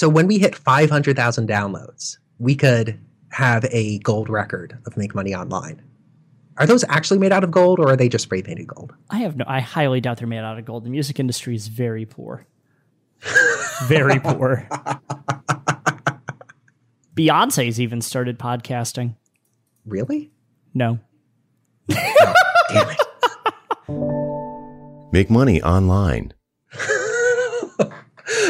So when we hit 500,000 downloads, we could have a gold record of Make Money Online. Are those actually made out of gold or are they just spray painted gold? I have no I highly doubt they're made out of gold. The music industry is very poor. very poor. Beyonce's even started podcasting. Really? No. Oh, damn it. Make money online.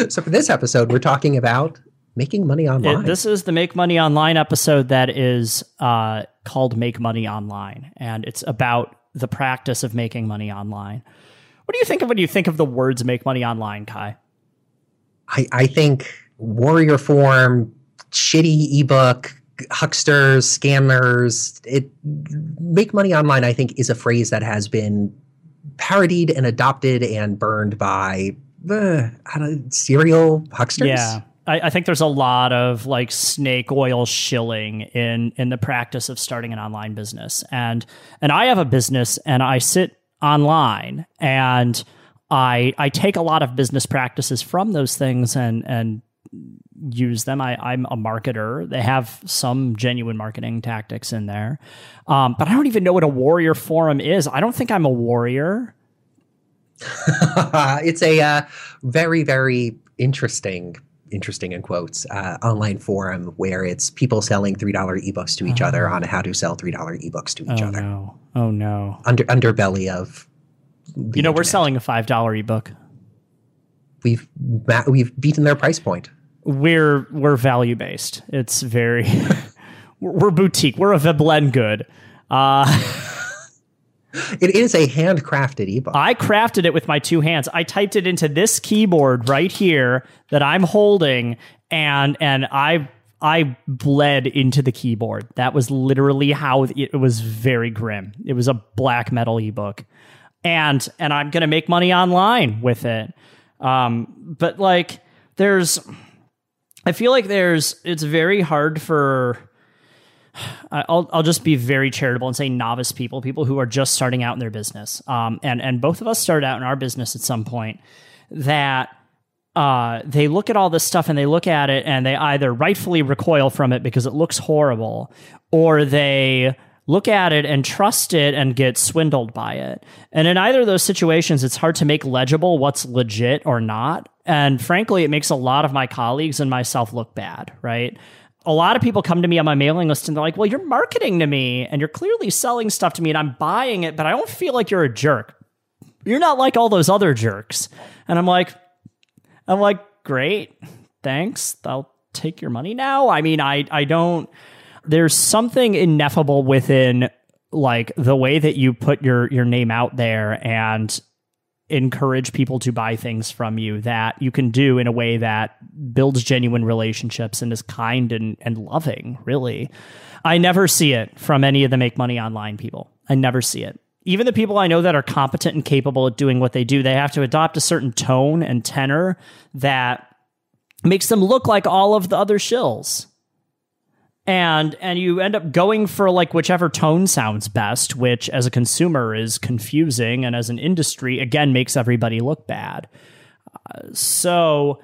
So for this episode, we're talking about making money online. It- this is the Make Money Online episode that is uh, called Make Money Online, and it's about the practice of making money online. What do you think of when you think of the words "make money online," Kai? I, I think warrior forum, shitty ebook, hucksters, scammers. It make money online. I think is a phrase that has been parodied and adopted and burned by the serial hucksters. Yeah. I, I think there's a lot of like snake oil shilling in in the practice of starting an online business. And and I have a business and I sit online and I I take a lot of business practices from those things and and use them. I, I'm a marketer. They have some genuine marketing tactics in there. Um, but I don't even know what a warrior forum is. I don't think I'm a warrior. it's a uh, very very interesting interesting in quotes uh, online forum where it's people selling three dollar ebooks to each other on how to sell three dollar ebooks to each oh other. no. Oh no. Under underbelly of You know, we're selling a five dollar ebook. We've we've beaten their price point. we're we're value based. It's very we're we're boutique. We're a Veblen good. Uh, It is a handcrafted ebook. I crafted it with my two hands. I typed it into this keyboard right here that I'm holding, and and I I bled into the keyboard. That was literally how it, it was. Very grim. It was a black metal ebook, and and I'm gonna make money online with it. Um, but like, there's I feel like there's it's very hard for I'll I'll just be very charitable and say novice people, people who are just starting out in their business. Um, and and both of us started out in our business at some point that uh, they look at all this stuff and they look at it and they either rightfully recoil from it because it looks horrible, or they look at it and trust it and get swindled by it. And in either of those situations, it's hard to make legible what's legit or not. And frankly, it makes a lot of my colleagues and myself look bad, right? A lot of people come to me on my mailing list and they're like, well, you're marketing to me and you're clearly selling stuff to me and I'm buying it, but I don't feel like you're a jerk. You're not like all those other jerks. And I'm like, I'm like, great, thanks. I'll take your money now. I mean, I I don't. There's something ineffable within like the way that you put your your name out there and encourage people to buy things from you that you can do in a way that builds genuine relationships and is kind and, and loving really. I never see it from any of the make money online people. I never see it. Even the people i know that are competent and capable at doing what they do they have to adopt a certain tone and tenor that makes them look like all of the other shills and and you end up going for like whichever tone sounds best which as a consumer is confusing and as an industry again makes everybody look bad. Uh, so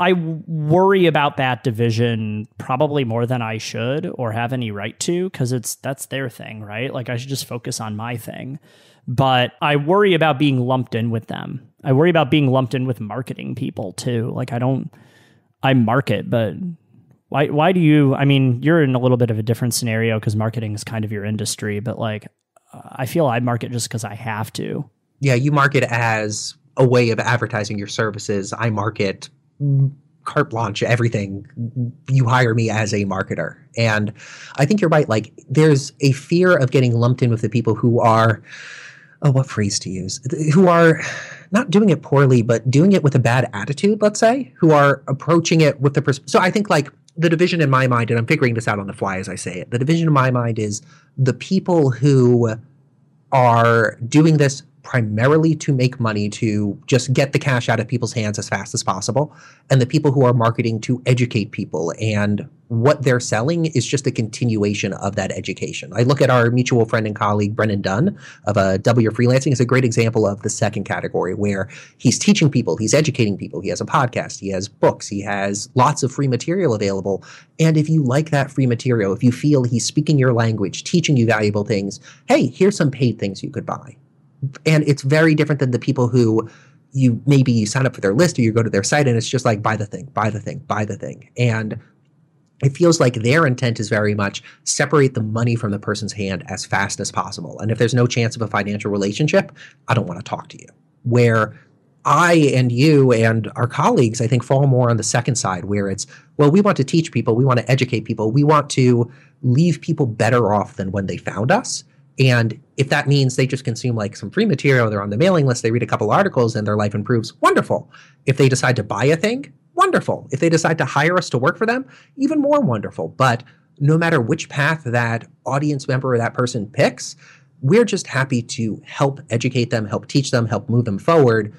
i worry about that division probably more than i should or have any right to because it's that's their thing right? Like i should just focus on my thing. But i worry about being lumped in with them. I worry about being lumped in with marketing people too. Like i don't i market but why why do you I mean, you're in a little bit of a different scenario cuz marketing is kind of your industry, but like I feel I market just cuz I have to. yeah, you market as a way of advertising your services. I market carte blanche, everything. You hire me as a marketer. And I think you're right. Like, there's a fear of getting lumped in with the people who are, oh, what phrase to use? Who are not doing it poorly, but doing it with a bad attitude, let's say, who are approaching it with the. Pers- so I think, like, the division in my mind, and I'm figuring this out on the fly as I say it, the division in my mind is the people who are doing this primarily to make money to just get the cash out of people's hands as fast as possible, and the people who are marketing to educate people. And what they're selling is just a continuation of that education. I look at our mutual friend and colleague, Brennan Dunn of uh, Double Your Freelancing, is a great example of the second category where he's teaching people, he's educating people, he has a podcast, he has books, he has lots of free material available. And if you like that free material, if you feel he's speaking your language, teaching you valuable things, hey, here's some paid things you could buy and it's very different than the people who you maybe you sign up for their list or you go to their site and it's just like buy the thing, buy the thing, buy the thing. And it feels like their intent is very much separate the money from the person's hand as fast as possible. And if there's no chance of a financial relationship, I don't want to talk to you. Where I and you and our colleagues, I think, fall more on the second side, where it's, well, we want to teach people, we want to educate people, we want to leave people better off than when they found us. And if that means they just consume like some free material, they're on the mailing list, they read a couple articles and their life improves, wonderful. If they decide to buy a thing, wonderful. If they decide to hire us to work for them, even more wonderful. But no matter which path that audience member or that person picks, we're just happy to help educate them, help teach them, help move them forward.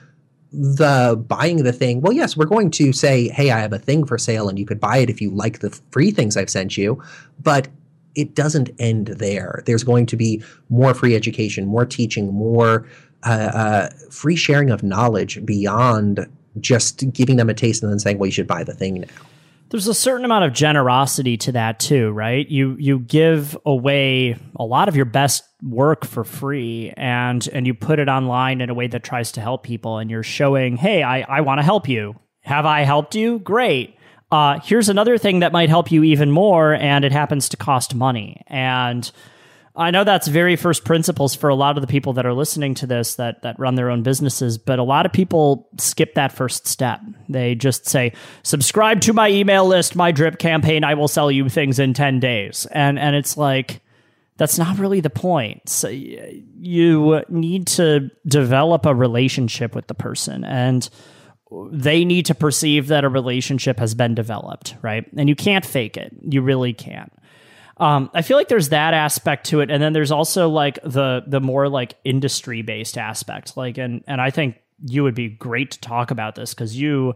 The buying the thing, well, yes, we're going to say, hey, I have a thing for sale and you could buy it if you like the free things I've sent you. But it doesn't end there. There's going to be more free education, more teaching, more uh, uh, free sharing of knowledge beyond just giving them a taste and then saying, "Well, you should buy the thing now." There's a certain amount of generosity to that too, right? You you give away a lot of your best work for free and and you put it online in a way that tries to help people and you're showing, "Hey, I I want to help you. Have I helped you? Great." Uh, here's another thing that might help you even more, and it happens to cost money. And I know that's very first principles for a lot of the people that are listening to this that that run their own businesses, but a lot of people skip that first step. They just say, "Subscribe to my email list, my drip campaign. I will sell you things in 10 days." And and it's like that's not really the point. So you need to develop a relationship with the person and they need to perceive that a relationship has been developed, right? And you can't fake it. You really can't. Um, I feel like there's that aspect to it, and then there's also like the the more like industry based aspect. Like, and and I think you would be great to talk about this because you,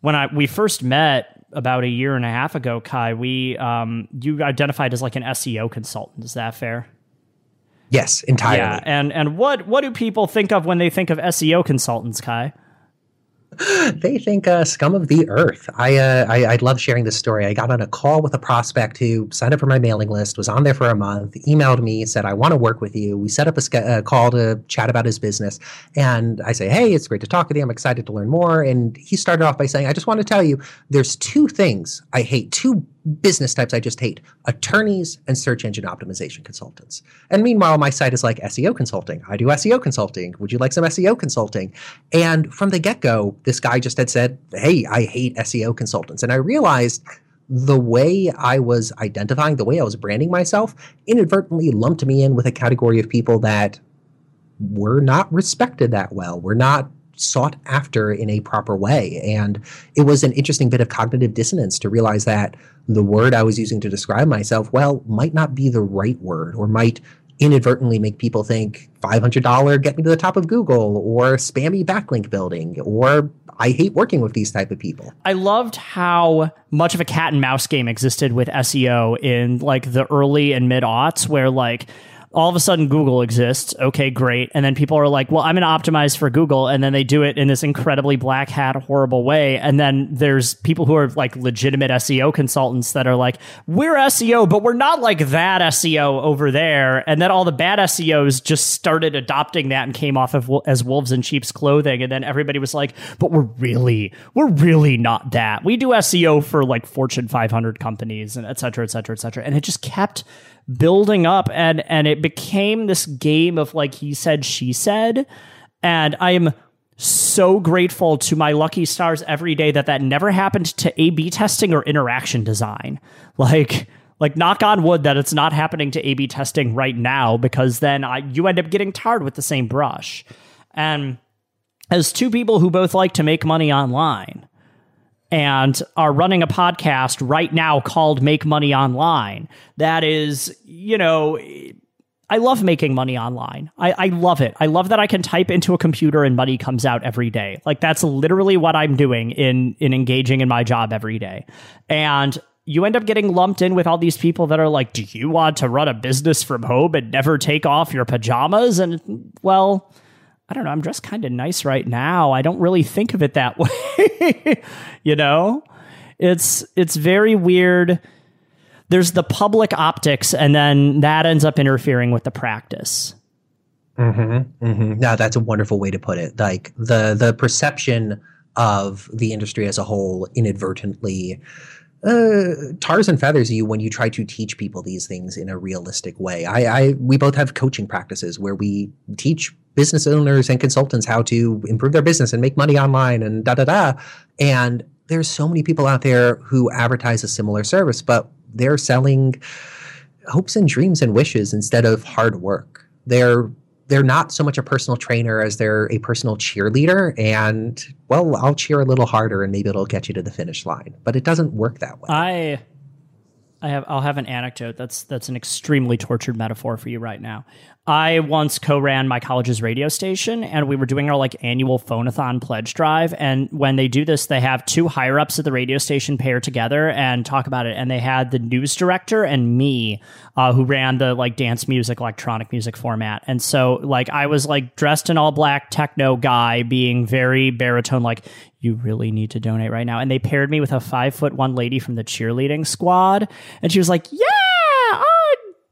when I we first met about a year and a half ago, Kai, we um, you identified as like an SEO consultant. Is that fair? Yes, entirely. Yeah, and and what what do people think of when they think of SEO consultants, Kai? they think uh, scum of the earth. I, uh, I I love sharing this story. I got on a call with a prospect who signed up for my mailing list, was on there for a month, emailed me, said I want to work with you. We set up a, call to chat about his business, and I say, hey, it's great to talk with you. I'm excited to learn more. And he started off by saying, I just want to tell you, there's two things I hate, two business types I just hate attorneys and search engine optimization consultants. And meanwhile, my site is like SEO consulting. I do SEO consulting. Would you like some SEO consulting? And from the get go, this guy just had said, Hey, I hate SEO consultants. And I realized the way I was identifying, the way I was branding myself, inadvertently lumped me in with a category of people that were not respected that well. We're not sought after in a proper way. And it was an interesting bit of cognitive dissonance to realize that the word I was using to describe myself, well, might not be the right word or might inadvertently make people think $500 get me to the top of Google or spammy backlink building or I hate working with these type of people. I loved how much of a cat and mouse game existed with SEO in like the early and mid aughts where like all of a sudden Google exists. Okay, great. And then people are like, well, I'm going to optimize for Google. And then they do it in this incredibly black hat, horrible way. And then there's people who are like legitimate SEO consultants that are like, we're SEO, but we're not like that SEO over there. And then all the bad SEOs just started adopting that and came off of as wolves in sheep's clothing. And then everybody was like, but we're really, we're really not that. We do SEO for like Fortune 500 companies and et cetera, et cetera, et cetera. And it just kept building up and and it became this game of like he said she said. And i am so grateful to my lucky stars every day that that never happened to a b testing or interaction design. Like like knock on wood that it's not happening to a b testing right now because then I, you end up getting tarred with the same brush. And as two people who both like to make money online and are running a podcast right now called Make Money Online. That is, you know, I love making money online. I, I love it. I love that I can type into a computer and money comes out every day. Like that's literally what I'm doing in in engaging in my job every day. And you end up getting lumped in with all these people that are like, "Do you want to run a business from home and never take off your pajamas?" And well, I don't know. I'm dressed kind of nice right now. I don't really think of it that way. you know, it's it's very weird there's the public optics, and then that ends up interfering with the practice. Mm-hmm. No, that's a wonderful way to put it. Like the the perception of the industry as a whole inadvertently uh, tars and feathers you when you try to teach people these things in a realistic way. I, I we both have coaching practices where we teach business owners and consultants how to improve their business and make money online and da da da. And there's so many people out there who advertise a similar service, but they're selling hopes and dreams and wishes instead of hard work. They're they're not so much a personal trainer as they're a personal cheerleader and well i'll cheer a little harder and maybe it'll get you to the finish line but it doesn't work that way i i have i'll have an anecdote that's that's an extremely tortured metaphor for you right now I once co-ran my college's radio station, and we were doing our like annual phonathon pledge drive. And when they do this, they have two higher ups at the radio station pair together and talk about it. And they had the news director and me, uh, who ran the like dance music, electronic music format. And so like I was like dressed in all black techno guy, being very baritone, like you really need to donate right now. And they paired me with a five foot one lady from the cheerleading squad, and she was like, yeah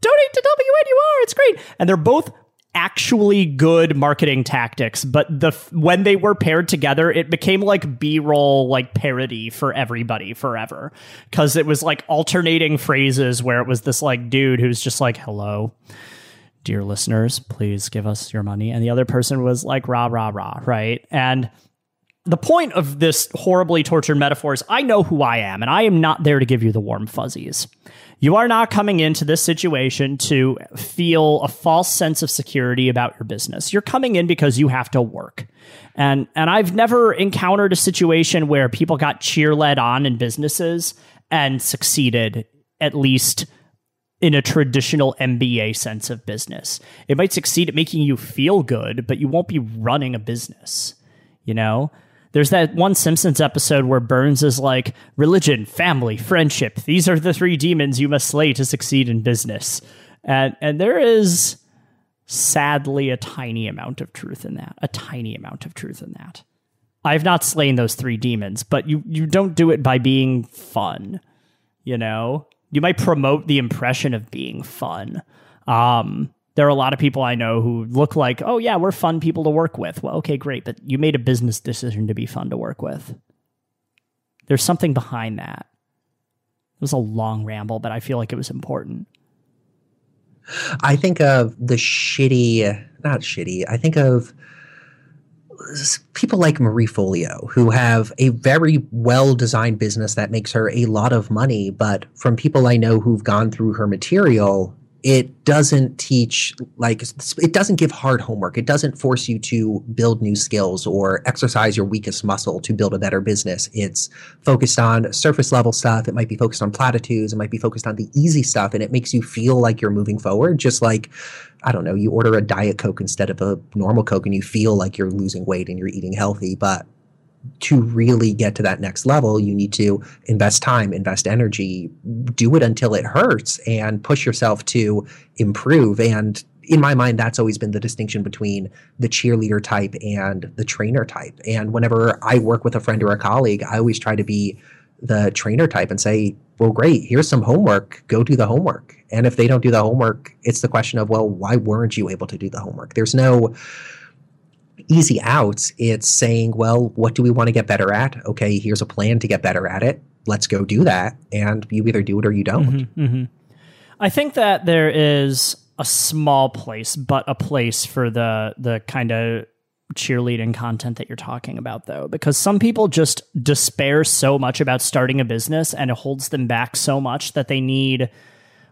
donate to WNUR. It's great. And they're both actually good marketing tactics but the when they were paired together it became like b-roll like parody for everybody forever cuz it was like alternating phrases where it was this like dude who's just like hello dear listeners please give us your money and the other person was like rah rah rah right and the point of this horribly tortured metaphor is I know who I am and I am not there to give you the warm fuzzies. You are not coming into this situation to feel a false sense of security about your business. You're coming in because you have to work. And and I've never encountered a situation where people got cheer led on in businesses and succeeded at least in a traditional MBA sense of business. It might succeed at making you feel good, but you won't be running a business, you know? There's that one Simpsons episode where Burns is like, religion, family, friendship. These are the three demons you must slay to succeed in business. And and there is sadly a tiny amount of truth in that. A tiny amount of truth in that. I've not slain those three demons, but you you don't do it by being fun. You know? You might promote the impression of being fun. Um, there are a lot of people I know who look like, oh, yeah, we're fun people to work with. Well, okay, great. But you made a business decision to be fun to work with. There's something behind that. It was a long ramble, but I feel like it was important. I think of the shitty, not shitty, I think of people like Marie Forleo who have a very well designed business that makes her a lot of money. But from people I know who've gone through her material, it doesn't teach like it doesn't give hard homework. It doesn't force you to build new skills or exercise your weakest muscle to build a better business. It's focused on surface level stuff. It might be focused on platitudes. It might be focused on the easy stuff and it makes you feel like you're moving forward just like i don't know you order a diet coke instead of a normal coke and you feel like you're losing weight and you're eating healthy but to really get to that next level, you need to invest time, invest energy, do it until it hurts, and push yourself to improve. And in my mind, that's always been the distinction between the cheerleader type and the trainer type. And whenever I work with a friend or a colleague, I always try to be the trainer type and say, well, great, here's some homework, go do the homework. And if they don't do the homework, it's the question of, well, why weren't you able to do the homework? There's no, easy outs. It's saying, well, what do we want to get better at? Okay, here's a plan to get better at it. Let's go do that. And you either do it or you don't. Mm-hmm, mm-hmm. I think that there is a small place, but a place for the the kind of cheerleading content that you're talking about though because some people just despair so much about starting a business and it holds them back so much that they need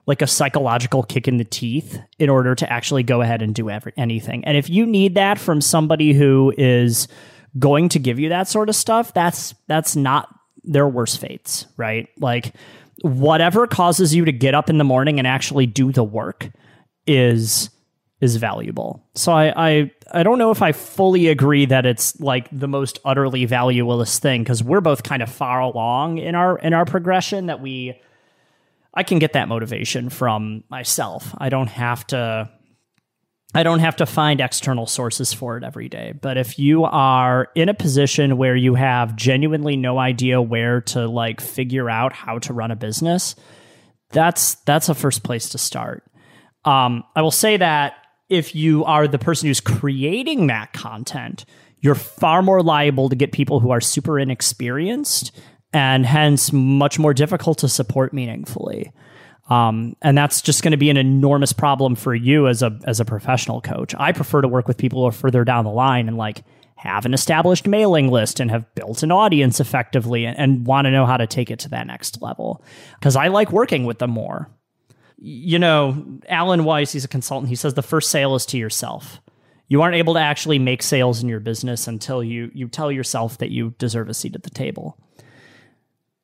like a psychological kick in the teeth in order to actually go ahead and do every, anything. And if you need that from somebody who is going to give you that sort of stuff, that's that's not their worst fates, right? Like whatever causes you to get up in the morning and actually do the work is is valuable. So I, I I don't know if I fully agree that it's like the most utterly valueless thing because we're both kind of far along in our in our progression that we I can get that motivation from myself. I don't have to I don't have to find external sources for it every day. But if you are in a position where you have genuinely no idea where to like figure out how to run a business, that's that's a first place to start. Um, I will say that if you are the person who's creating that content, you're far more liable to get people who are super inexperienced and hence much more difficult to support meaningfully. Um, and that's just going to be an enormous problem for you as a as a professional coach. I prefer to work with people who are further down the line and like have an established mailing list and have built an audience effectively and, and want to know how to take it to that next level because I like working with them more you know, Alan Weiss, he's a consultant. He says the first sale is to yourself. You aren't able to actually make sales in your business until you you tell yourself that you deserve a seat at the table.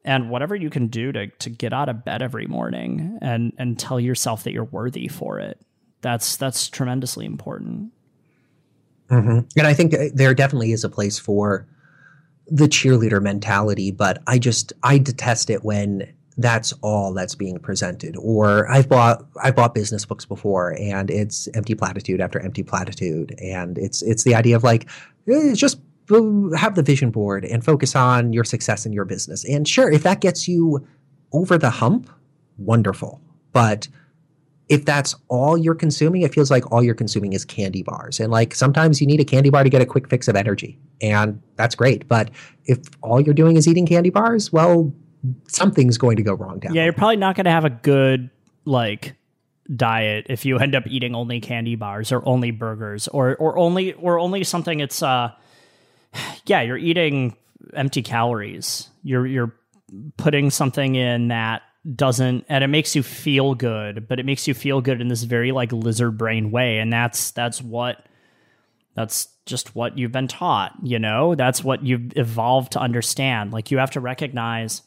And whatever you can do to to get out of bed every morning and and tell yourself that you're worthy for it, that's that's tremendously important. Mm-hmm. And I think there definitely is a place for the cheerleader mentality, but I just I detest it when that's all that's being presented. Or I've bought I've bought business books before, and it's empty platitude after empty platitude, and it's it's the idea of like it's just have the vision board and focus on your success in your business. And sure, if that gets you over the hump, wonderful. But if that's all you're consuming, it feels like all you're consuming is candy bars. And like sometimes you need a candy bar to get a quick fix of energy. And that's great. But if all you're doing is eating candy bars, well, something's going to go wrong down. Yeah, you're probably not going to have a good like diet if you end up eating only candy bars or only burgers or or only or only something it's uh yeah, you're eating empty calories. You're you're putting something in that doesn't and it makes you feel good, but it makes you feel good in this very like lizard brain way and that's that's what that's just what you've been taught, you know? That's what you've evolved to understand. Like you have to recognize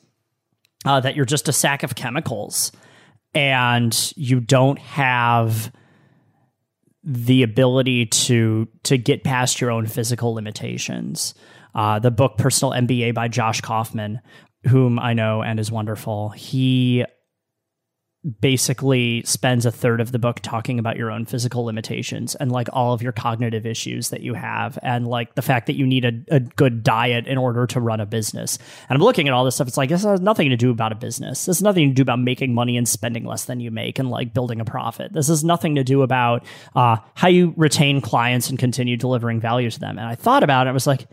uh, that you're just a sack of chemicals and you don't have the ability to to get past your own physical limitations. Uh, the book Personal MBA by Josh Kaufman, whom I know and is wonderful, he basically spends a third of the book talking about your own physical limitations and like all of your cognitive issues that you have and like the fact that you need a, a good diet in order to run a business. And I'm looking at all this stuff. It's like this has nothing to do about a business. This has nothing to do about making money and spending less than you make and like building a profit. This has nothing to do about uh, how you retain clients and continue delivering value to them. And I thought about it. I was like,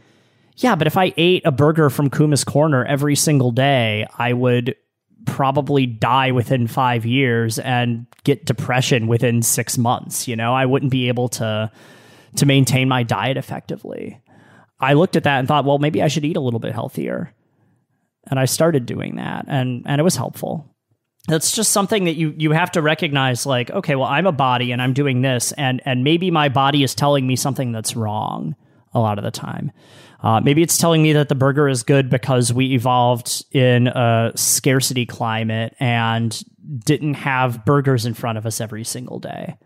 yeah, but if I ate a burger from Kuma's Corner every single day, I would probably die within five years and get depression within six months. You know, I wouldn't be able to to maintain my diet effectively. I looked at that and thought, well, maybe I should eat a little bit healthier. And I started doing that and and it was helpful. That's just something that you you have to recognize like, okay, well, I'm a body and I'm doing this and and maybe my body is telling me something that's wrong a lot of the time. Uh, maybe it's telling me that the burger is good because we evolved in a scarcity climate and didn't have burgers in front of us every single day.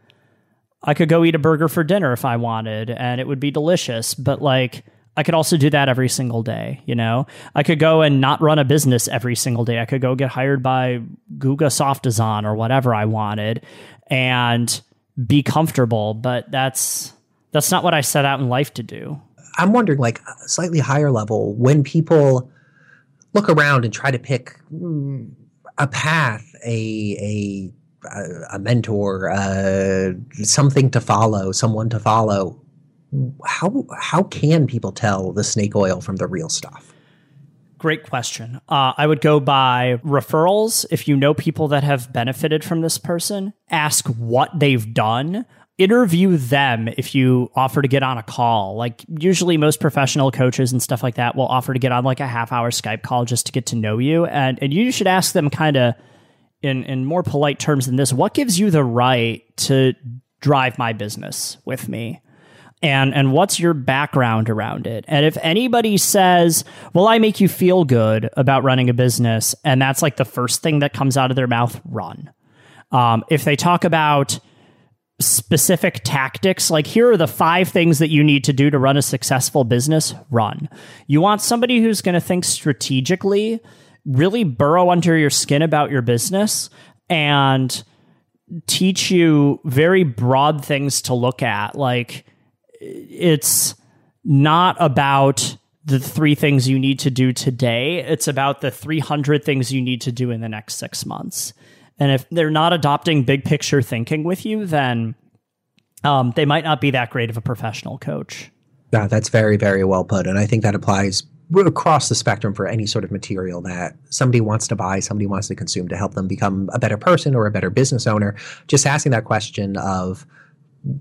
I could go eat a burger for dinner if I wanted, and it would be delicious, but like, I could also do that every single day, you know? I could go and not run a business every single day. I could go get hired by Guga Soft Design or whatever I wanted and be comfortable, but that's that's not what I set out in life to do. I'm wondering, like, slightly higher level, when people look around and try to pick mm, a path, a a a mentor, uh, something to follow, someone to follow. How how can people tell the snake oil from the real stuff? Great question. Uh, I would go by referrals. If you know people that have benefited from this person, ask what they've done interview them if you offer to get on a call. Like usually most professional coaches and stuff like that will offer to get on like a half hour Skype call just to get to know you. And and you should ask them kind of in in more polite terms than this, what gives you the right to drive my business with me? And and what's your background around it? And if anybody says, "Well, I make you feel good about running a business," and that's like the first thing that comes out of their mouth, run. Um, if they talk about specific tactics like here are the five things that you need to do to run a successful business run. You want somebody who's going to think strategically really burrow under your skin about your business and teach you very broad things to look at. Like it's not about the three things you need to do today it's about the 300 things you need to do in the next 6 months and if they're not adopting big picture thinking with you, then um, they might not be that great of a professional coach. Yeah, that's very, very well put. And I think that applies across the spectrum for any sort of material that somebody wants to buy, somebody wants to consume to help them become a better person or a better business owner. Just asking that question of,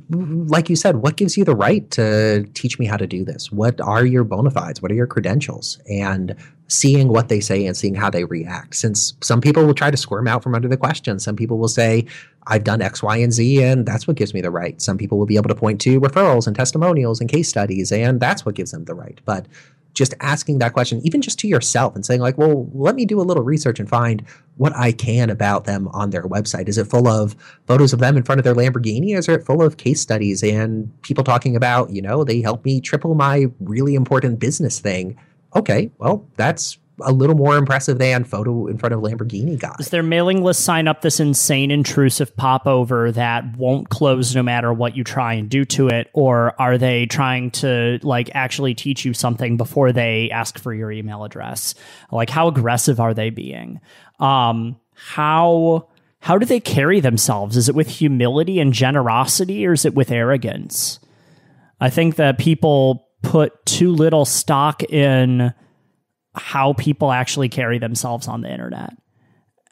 like you said, what gives you the right to teach me how to do this? What are your bona fides? What are your credentials? And seeing what they say and seeing how they react. Since some people will try to squirm out from under the question, some people will say, I've done X, Y, and Z, and that's what gives me the right. Some people will be able to point to referrals and testimonials and case studies, and that's what gives them the right. But just asking that question, even just to yourself, and saying, like, well, let me do a little research and find what I can about them on their website. Is it full of photos of them in front of their Lamborghini? Is it full of case studies and people talking about, you know, they helped me triple my really important business thing? okay, well, that's a little more impressive than photo in front of Lamborghini guy. Is their mailing list sign up this insane intrusive popover that won't close no matter what you try and do to it? Or are they trying to like actually teach you something before they ask for your email address? Like how aggressive are they being? Um, how how do they carry themselves? Is it with humility and generosity or is it with arrogance? I think that people put too little stock in how people actually carry themselves on the internet.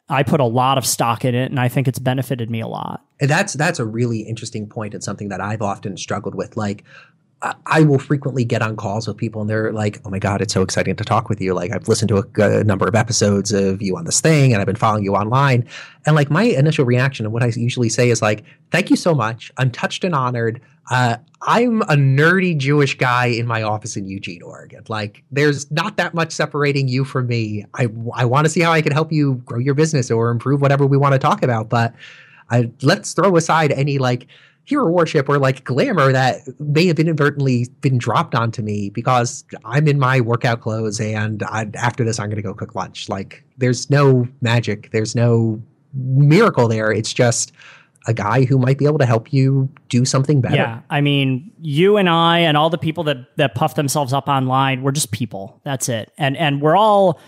I put a lot of stock in it and I think it's benefited me a lot. And that's that's a really interesting point and something that I've often struggled with. Like I will frequently get on calls with people and they're like, "Oh my god, it's so exciting to talk with you. Like I've listened to a, a, number of episodes of you on this thing and I've been following you online." And like my initial reaction and what I usually say is like, "Thank you so much. I'm touched and honored. Uh, I'm a nerdy Jewish guy in my office in Eugene, Oregon. Like there's not that much separating you from me. I I want to see how I can help you grow your business or improve whatever we want to talk about, but I, let's throw aside any like hero worship or like glamour that may have inadvertently been dropped onto me because I'm in my workout clothes and I, after this I'm going to go cook lunch. Like there's no magic, there's no miracle there. It's just a guy who might be able to help you do something better. Yeah, I mean, you and I and all the people that that puff themselves up online, we're just people. That's it. And and we're all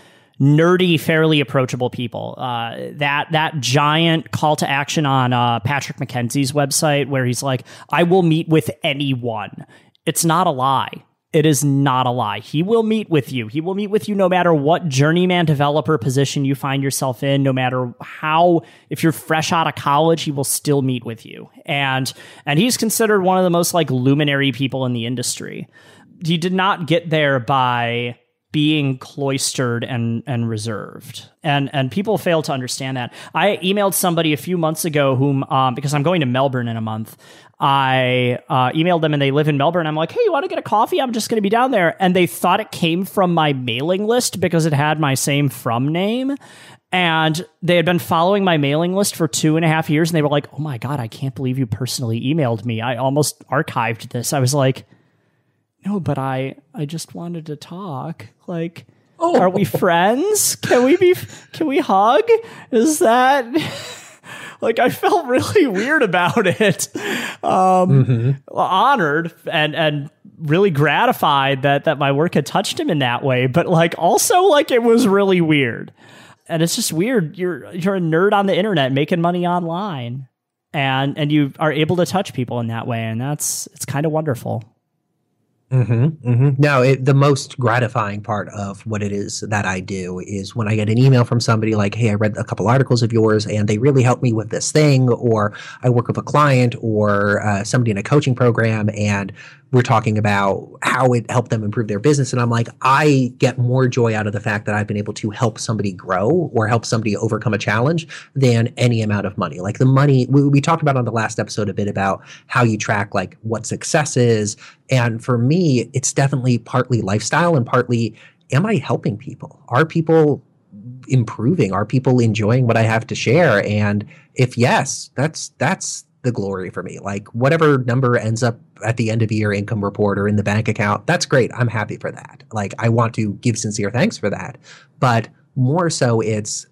nerdy, fairly approachable people. Uh, that that giant call to action on uh, Patrick McKenzie's website, where he's like, "I will meet with anyone." It's not a lie. It is not a lie. He will meet with you. He will meet with you no matter what journeyman developer position you find yourself in, no matter how if you're fresh out of college, he will still meet with you. And and he's considered one of the most like luminary people in the industry. He did not get there by being cloistered and and reserved. And and people fail to understand that. I emailed somebody a few months ago whom um, because i'm going to melbourne in a month i uh, emailed them and they live in melbourne. I'm like hey you want to get a coffee? I'm just going to be down there. And they thought it came from my mailing list because it had my same from name. And they had been following my mailing list for two and a half years and they were like oh my god i can't believe you personally emailed me. I almost archived this. I was like no, but I I just wanted to talk. Like, oh. are we friends? Can we be? Can we hug? Is that? like I felt really weird about it. Um, mm-hmm. honored and and really gratified that that my work had touched him in that way, but like also like it was really weird. And it's just weird. You're you're a nerd on the internet making money online, and and you are able to touch people in that way, and that's it's kind of wonderful. Mm-hmm, mm-hmm. No, it, the most gratifying part of what it is that I do is when I get an email from somebody like, "Hey, I read a couple articles of yours, and they really helped me with this thing," or I work with a client or uh, somebody in a coaching program, and we're talking about how it helped them improve their business. And I'm like, I get more joy out of the fact that I've been able to help somebody grow or help somebody overcome a challenge than any amount of money. Like the money, we, we talked about on the last episode a bit about how you track like what success is. And for me, it's definitely partly lifestyle and partly, am I helping people? Are people improving? Are people enjoying what I have to share? And if yes, that's, that's, the glory for me. Like whatever number ends up at the end of your income report or in the bank account, that's great. I'm happy for that. Like I want to give sincere thanks for that. But more so it's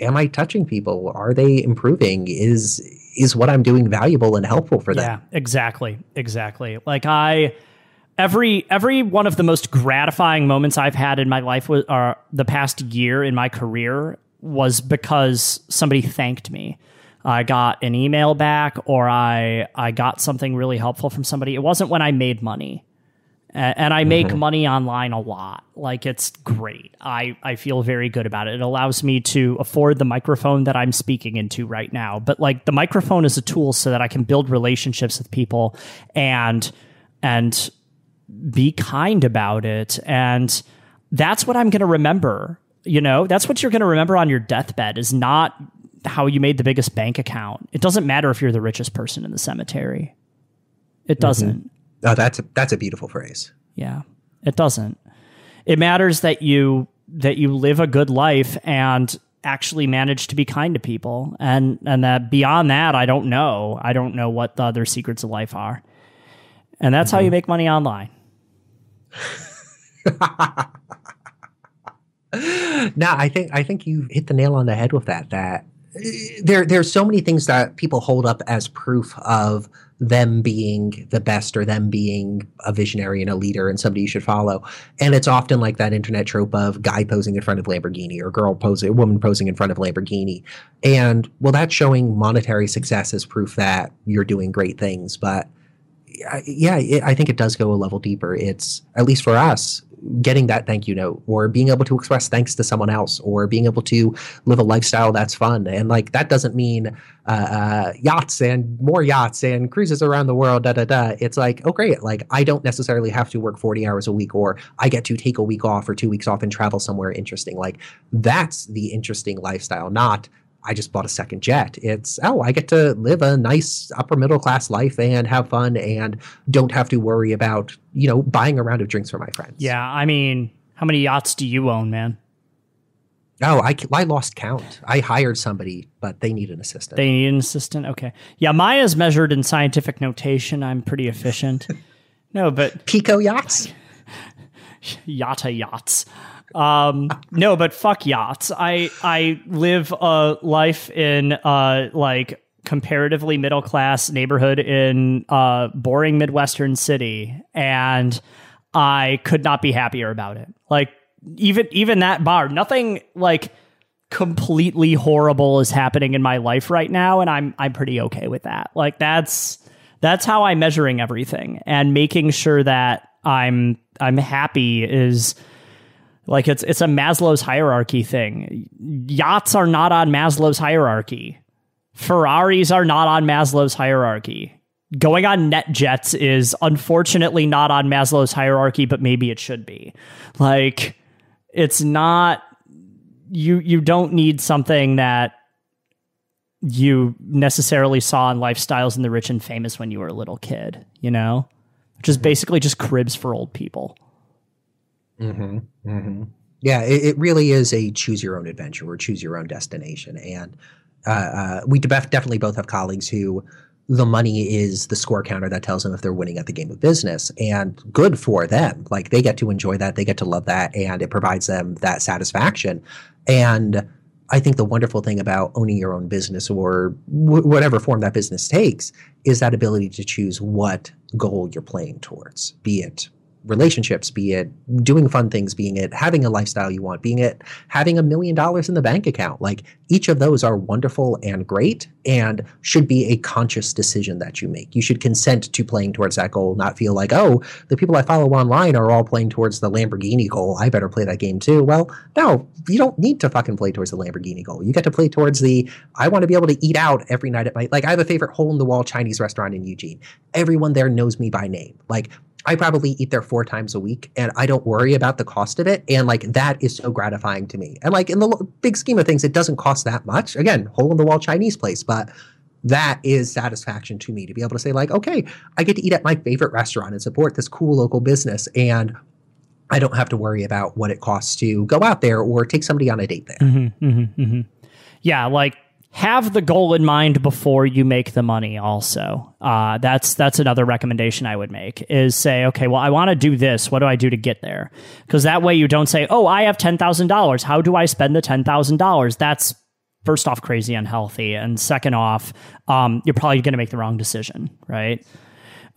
am I touching people? Are they improving? Is is what I'm doing valuable and helpful for them? Yeah, exactly. Exactly. Like I every every one of the most gratifying moments I've had in my life was uh, the past year in my career was because somebody thanked me. I got an email back or I I got something really helpful from somebody. It wasn't when I made money. And I make mm-hmm. money online a lot. Like it's great. I, I feel very good about it. It allows me to afford the microphone that I'm speaking into right now. But like the microphone is a tool so that I can build relationships with people and and be kind about it. And that's what I'm going to remember. You know, that's what you're going to remember on your deathbed is not how you made the biggest bank account. It doesn't matter if you're the richest person in the cemetery. It mm-hmm. doesn't. Mm-hmm. Oh, that's a, that's a beautiful phrase. Yeah, it doesn't. It matters that you that you live a good life and actually manage to be kind to people, and and that beyond that, I don't know. I don't know what the other secrets of life are, and that's mm-hmm. how you mm-hmm. make money online. no, I think I think you hit the nail on the head with that. That there there's so many things that people hold up as proof of them being the best or them being a visionary and a leader and somebody you should follow. And it's often like that internet trope of guy posing in front of Lamborghini or girl posing, woman posing in front of Lamborghini. And well, that's showing monetary success as proof that you're doing great things. But yeah, I think it does go a level deeper. It's at least for us, getting that thank you note or being able to express thanks to someone else or being able to live a lifestyle that's fun. And like that doesn't mean uh, uh, yachts and more yachts and cruises around the world, da da da. It's like, oh, great. Like I don't necessarily have to work 40 hours a week or I get to take a week off or two weeks off and travel somewhere interesting. Like that's the interesting lifestyle, not I just bought a second jet. It's, oh, I get to live a nice upper middle class life and have fun and don't have to worry about, you know, buying a round of drinks for my friends. Yeah. I mean, how many yachts do you own, man? Oh, I, I lost count. I hired somebody, but they need an assistant. They need an assistant? Okay. Yeah. Maya's measured in scientific notation. I'm pretty efficient. no, but. Pico yachts? Yotta yachts. Um, no, but fuck yachts. I I live a life in uh like comparatively middle class neighborhood in a boring midwestern city, and I could not be happier about it. Like even even that bar, nothing like completely horrible is happening in my life right now, and I'm I'm pretty okay with that. Like that's that's how I'm measuring everything and making sure that I'm I'm happy is like it's it's a Maslow's hierarchy thing. Yachts are not on Maslow's hierarchy. Ferraris are not on Maslow's hierarchy. Going on NetJets is unfortunately not on Maslow's hierarchy, but maybe it should be. Like it's not you you don't need something that you necessarily saw in lifestyles in the rich and famous when you were a little kid, you know? Which is basically just cribs for old people. Mm-hmm. Mm-hmm. Yeah, it, it, really is a choose your own adventure or choose your own destination. And uh, uh, we definitely both have colleagues who the money is the score counter that tells them if they're winning at the game of business. And good for them. Like they get to enjoy that, they get to love that, and it provides them that satisfaction. And I think the wonderful thing about owning your own business or w- whatever form that business takes is that ability to choose what goal you're playing towards, be it relationships, be it doing fun things, being it having a lifestyle you want, being it having a million dollars in the bank account. Like each of those are wonderful and great and should be a conscious decision that you make. You should consent to playing towards that goal, not feel like, oh, the people I follow online are all playing towards the Lamborghini goal. I better play that game too. Well, no, you don't need to fucking play towards the Lamborghini goal. You get to play towards the I want to be able to eat out every night at my like I have a favorite hole in the wall Chinese restaurant in Eugene. Everyone there knows me by name. Like I probably eat there four times a week and I don't worry about the cost of it. And like that is so gratifying to me. And like in the big scheme of things, it doesn't cost that much. Again, hole in the wall Chinese place, but that is satisfaction to me to be able to say, like, okay, I get to eat at my favorite restaurant and support this cool local business. And I don't have to worry about what it costs to go out there or take somebody on a date there. Mm-hmm, mm-hmm, mm-hmm. Yeah. Like have the goal in mind before you make the money also. Uh, that's that's another recommendation i would make is say okay well i want to do this. What do i do to get there? Because that way you don't say oh i have $10000 how do i spend the $10000 that's first off crazy unhealthy. And second off um, you're probably going to make the wrong decision right?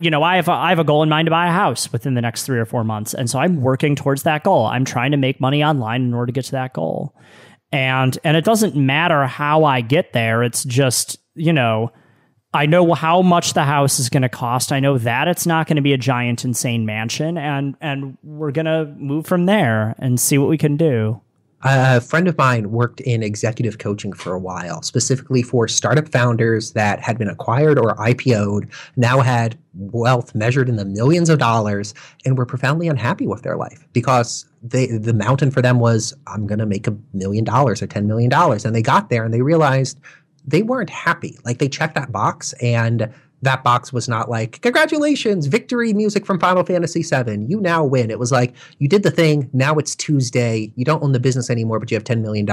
You know, I have a, I have a goal in mind to buy a house within the next three or four months, and so I'm working towards that goal. I'm trying to make money online in order to get to that goal and and it doesn't matter how I get there. It's just you know. I know how much the house is going to cost. I know that it's not going to be a giant, insane mansion, and and we're going to move from there and see what we can do. A friend of mine worked in executive coaching for a while, specifically for startup founders that had been acquired or IPO'd, now had wealth measured in the millions of dollars, and were profoundly unhappy with their life because they the mountain for them was I'm going to make a million dollars or 10 million dollars and they got there and they realized they weren't happy. Like they checked that box and that box was not like congratulations victory music from final fantasy 7 you now win. It was like you did the thing. Now it's tuesday. You don't own the business anymore but you have $10 million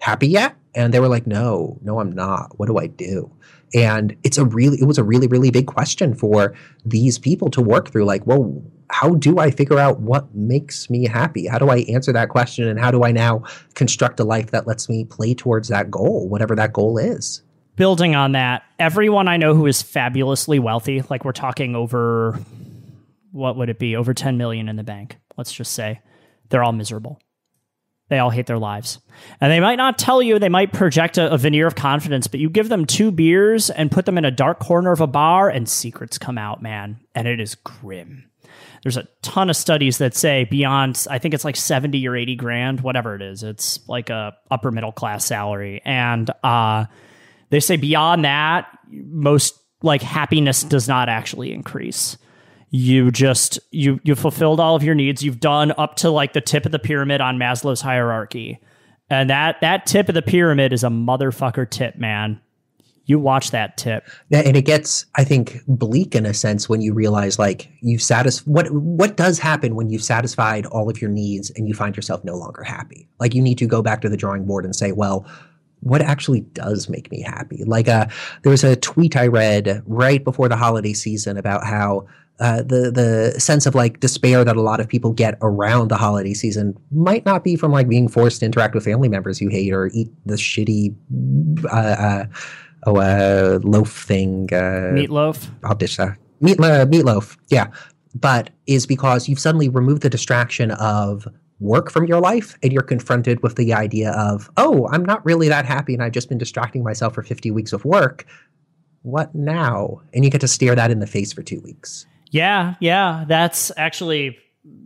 happy yet? And they were like no no i'm not. What do i do? And it's a really it was a really really big question for these people to work through like well how do I figure out what makes me happy? How do I answer that question? And how do I now construct a life that lets me play towards that goal, whatever that goal is? Building on that, everyone I know who is fabulously wealthy, like we're talking over, what would it be? Over 10 million in the bank, let's just say, they're all miserable. They all hate their lives. And they might not tell you, they might project a, a, veneer of confidence, but you give them two beers and put them in a dark corner of a bar, and secrets come out, man. And it is grim there's a ton of studies that say beyond i think it's like 70 or 80 grand whatever it is it's like a upper middle class salary and uh, they say beyond that most like happiness does not actually increase you just you you fulfilled all of your needs you've done up to like the tip of the pyramid on maslow's hierarchy and that that tip of the pyramid is a motherfucker tip man you watch that tip. Yeah, and it gets, I think, bleak in a sense when you realize like you've satisfied what what does happen when you've satisfied all of your needs and you find yourself no longer happy. Like you need to go back to the drawing board and say, well, what actually does make me happy? Like uh, there was a tweet I read right before the holiday season about how uh, the the sense of like despair that a lot of people get around the holiday season might not be from like being forced to interact with family members you hate or eat the shitty uh, uh oh, uh, loaf thing. Uh, meatloaf. I'll ditch that. Meat, uh, meatloaf. Yeah, but is because you've suddenly removed the distraction of work from your life and you're confronted with the idea of, oh, I'm not really that happy and I've just been distracting myself for 50 weeks of work. What now? And you get to stare that in the face for two weeks. Yeah, yeah. That's actually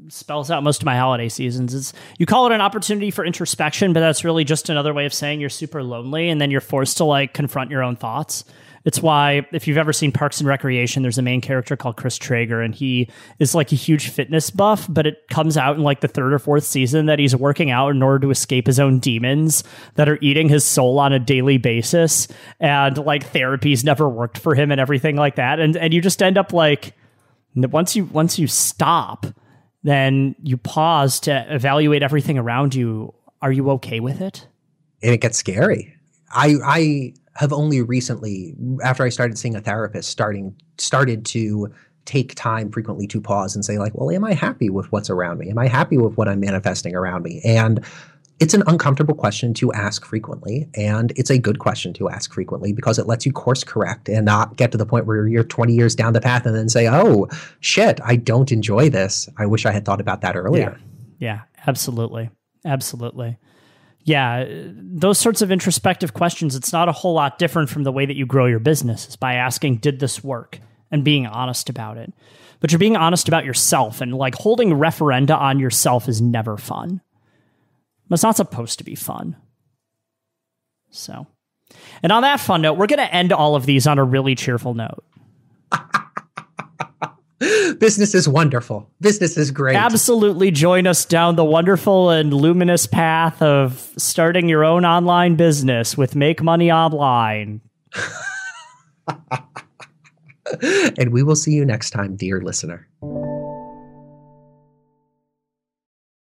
spells out most of my holiday seasons. It's you call it an opportunity for introspection, but that's really just another way of saying you're super lonely and then you're forced to like confront your own thoughts. It's why if you've ever seen Parks and Recreation, there's a main character called Chris Traeger, and he is like a huge fitness buff, but it comes out in like the third or fourth season that he's working out in order to escape his own demons that are eating his soul on a daily basis. And like therapy's never worked for him and everything like that. And and you just end up like once you once you stop then you pause to evaluate everything around you. Are you okay with it? And it gets scary. I I have only recently, after I started seeing a therapist, starting started to take time frequently to pause and say like, well, am I happy with what's around me? Am I happy with what I'm manifesting around me? And it's an uncomfortable question to ask frequently, and it's a good question to ask frequently because it lets you course correct and not get to the point where you're 20 years down the path and then say, "Oh, shit, I don't enjoy this. I wish I had thought about that earlier." Yeah, yeah absolutely, absolutely. Yeah, those sorts of introspective questions. It's not a whole lot different from the way that you grow your business. Is by asking, "Did this work?" and being honest about it. But you're being honest about yourself, and like holding referenda on yourself is never fun it's not supposed to be fun. So, and on that fun note, we're going to end all of these on a really cheerful note. Business is wonderful. Business is great. Absolutely join us down the wonderful and luminous path of starting your own online business with Make Money Online. and we will see you next time, dear listener.